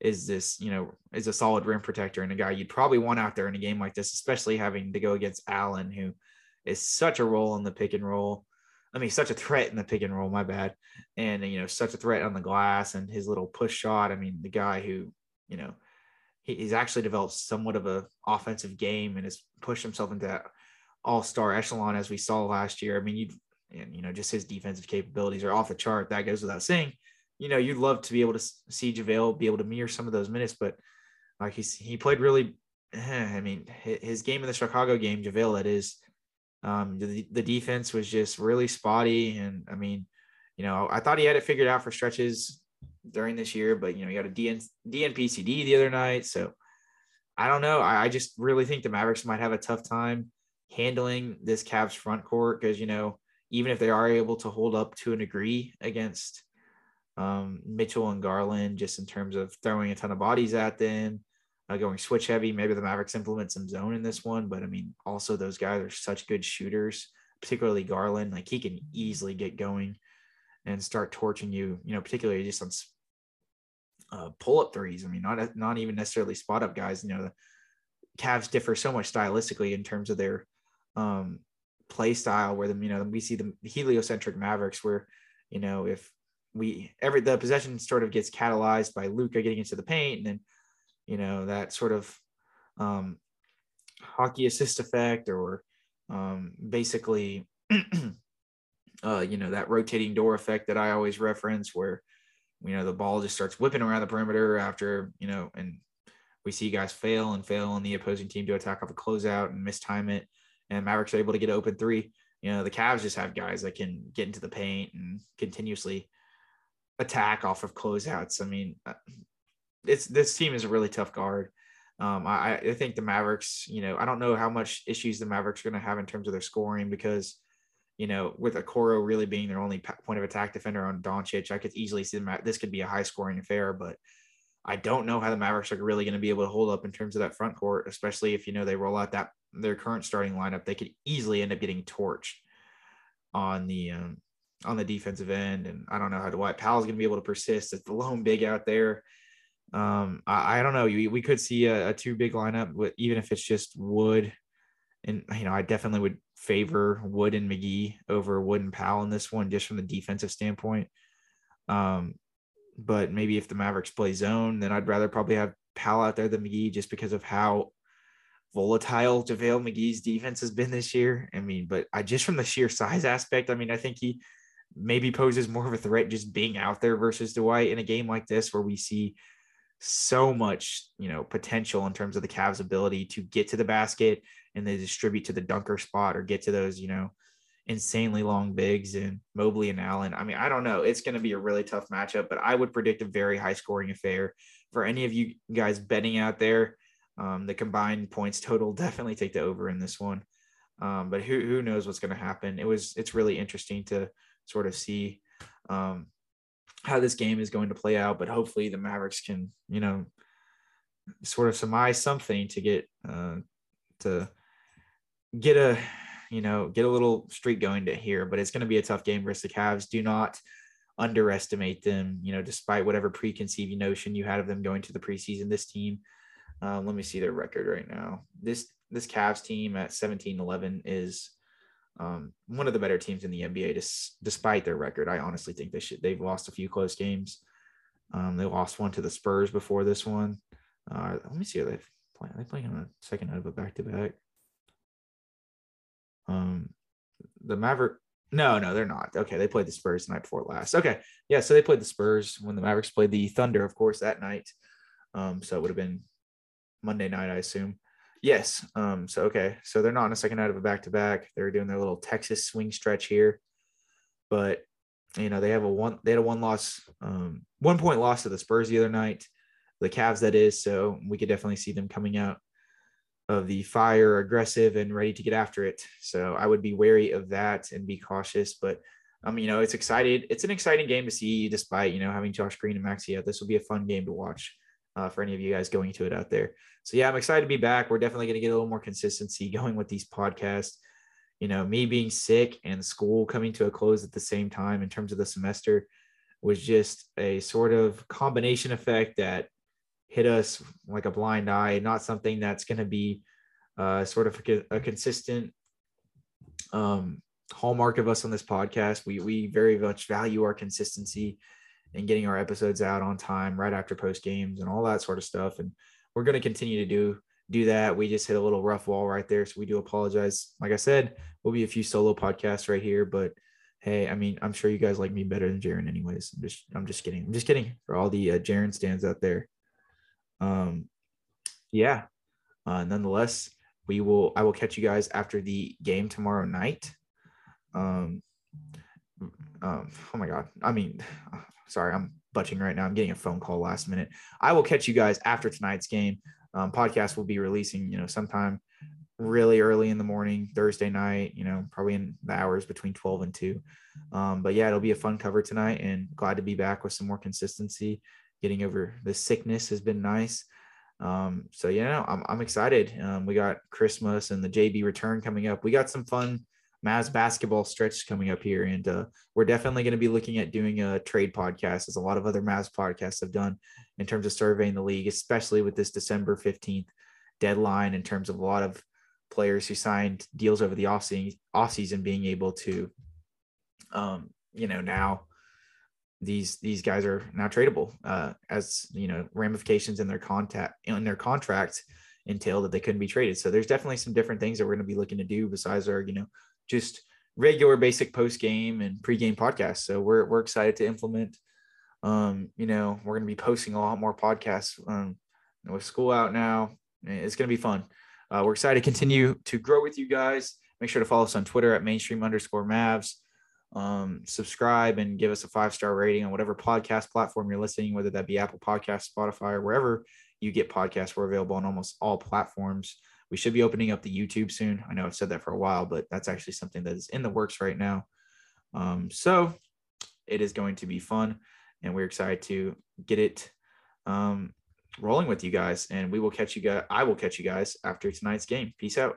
is this you know is a solid rim protector and a guy you'd probably want out there in a game like this especially having to go against allen who is such a role in the pick and roll. I mean such a threat in the pick and roll my bad. And you know such a threat on the glass and his little push shot. I mean the guy who you know he's actually developed somewhat of a offensive game and has pushed himself into that all-star echelon as we saw last year. I mean you'd and you know just his defensive capabilities are off the chart. That goes without saying. You know, you'd love to be able to see JaVale be able to mirror some of those minutes, but like he's he played really. Eh, I mean, his game in the Chicago game, JaVale, that is, um, the the defense was just really spotty, and I mean, you know, I thought he had it figured out for stretches during this year, but you know, he got a DN, DNPCD the other night, so I don't know. I, I just really think the Mavericks might have a tough time handling this Cavs front court because you know even if they are able to hold up to a degree against um, Mitchell and Garland, just in terms of throwing a ton of bodies at them, uh, going switch heavy. Maybe the Mavericks implement some zone in this one, but I mean, also those guys are such good shooters, particularly Garland. Like he can easily get going and start torching you. You know, particularly just on uh, pull up threes. I mean, not not even necessarily spot up guys. You know, the Cavs differ so much stylistically in terms of their um, play style where the you know we see the heliocentric Mavericks where you know if we every the possession sort of gets catalyzed by Luka getting into the paint and then you know that sort of um, hockey assist effect or um, basically <clears throat> uh, you know that rotating door effect that I always reference where you know the ball just starts whipping around the perimeter after you know and we see guys fail and fail on the opposing team to attack off a closeout and mistime it and Mavericks are able to get open three. You know, the Cavs just have guys that can get into the paint and continuously attack off of closeouts. I mean, uh, it's this team is a really tough guard. Um, I, I think the Mavericks, you know, I don't know how much issues the Mavericks are going to have in terms of their scoring because, you know, with Okoro really being their only point of attack defender on Doncic, I could easily see them. This could be a high scoring affair, but I don't know how the Mavericks are really going to be able to hold up in terms of that front court, especially if you know they roll out that their current starting lineup, they could easily end up getting torched on the um, on the defensive end. And I don't know how Dwight Powell is going to be able to persist as the lone big out there. Um, I, I don't know. We, we could see a, a two big lineup, with, even if it's just Wood. And you know, I definitely would favor Wood and McGee over Wood and Powell in this one, just from the defensive standpoint. Um, but maybe if the Mavericks play zone, then I'd rather probably have Powell out there than McGee, just because of how volatile JaVale McGee's defense has been this year. I mean, but I just from the sheer size aspect, I mean, I think he maybe poses more of a threat just being out there versus Dwight in a game like this where we see so much, you know, potential in terms of the Cavs' ability to get to the basket and they distribute to the dunker spot or get to those, you know, insanely long bigs and Mobley and Allen. I mean, I don't know. It's going to be a really tough matchup, but I would predict a very high scoring affair for any of you guys betting out there. Um, the combined points total <laughs> definitely take the over in this one. Um, but who, who knows what's going to happen? It was, it's really interesting to sort of see um, how this game is going to play out, but hopefully the Mavericks can, you know, sort of surmise something to get uh, to get a you know get a little streak going to here. But it's going to be a tough game versus the Cavs. Do not underestimate them. You know, despite whatever preconceived notion you had of them going to the preseason, this team. Um, let me see their record right now. This this Cavs team at 17-11 is um, one of the better teams in the NBA, dis- despite their record. I honestly think they should. They've lost a few close games. Um, they lost one to the Spurs before this one. Uh, let me see how they play. They playing on a second out of a back to back. Um, the Maverick. No, no, they're not. Okay, they played the Spurs the night before last. Okay, yeah, so they played the Spurs when the Mavericks played the Thunder, of course, that night. Um, so it would have been Monday night, I assume. Yes. Um, so okay, so they're not in a second night of a back to back. They're doing their little Texas swing stretch here, but you know they have a one. They had a one loss, um, one point loss to the Spurs the other night, the Cavs that is. So we could definitely see them coming out of the fire, aggressive and ready to get after it. So I would be wary of that and be cautious. But um, you know, it's excited. It's an exciting game to see, despite you know having Josh Green and out. This will be a fun game to watch uh, for any of you guys going to it out there. So yeah, I'm excited to be back. We're definitely going to get a little more consistency going with these podcasts. You know, me being sick and school coming to a close at the same time in terms of the semester was just a sort of combination effect that hit us like a blind eye. Not something that's going to be uh, sort of a, a consistent um, hallmark of us on this podcast. We we very much value our consistency and getting our episodes out on time right after post games and all that sort of stuff. And we're going to continue to do do that. We just hit a little rough wall right there, so we do apologize. Like I said, we'll be a few solo podcasts right here, but hey, I mean, I'm sure you guys like me better than Jaren, anyways. I'm just I'm just kidding. I'm just kidding for all the uh, Jaren stands out there. Um, yeah. Uh, nonetheless, we will. I will catch you guys after the game tomorrow night. Um, um, oh my god. I mean, <sighs> sorry, I'm butching right now. I'm getting a phone call last minute. I will catch you guys after tonight's game. Um, podcast will be releasing, you know, sometime really early in the morning, Thursday night, you know, probably in the hours between 12 and 2. Um, but yeah, it'll be a fun cover tonight and glad to be back with some more consistency. Getting over the sickness has been nice. Um, so yeah, I'm, I'm excited. Um, we got Christmas and the JB return coming up. We got some fun Mavs basketball stretch coming up here, and uh, we're definitely going to be looking at doing a trade podcast, as a lot of other Mavs podcasts have done, in terms of surveying the league, especially with this December fifteenth deadline, in terms of a lot of players who signed deals over the off season, off season being able to, um, you know, now these these guys are now tradable, uh, as you know, ramifications in their contact in their contract entail that they couldn't be traded. So there's definitely some different things that we're going to be looking to do besides our, you know, just regular basic post game and pre game podcasts. So we're we're excited to implement. Um, you know, we're going to be posting a lot more podcasts. Um, with school out now, it's going to be fun. Uh, we're excited to continue to grow with you guys. Make sure to follow us on Twitter at mainstream underscore Mavs. Um, subscribe and give us a five star rating on whatever podcast platform you're listening, whether that be Apple Podcast, Spotify, or wherever you get podcasts. We're available on almost all platforms. We should be opening up the YouTube soon. I know I've said that for a while, but that's actually something that is in the works right now. Um, so it is going to be fun, and we're excited to get it um, rolling with you guys. And we will catch you guys. I will catch you guys after tonight's game. Peace out.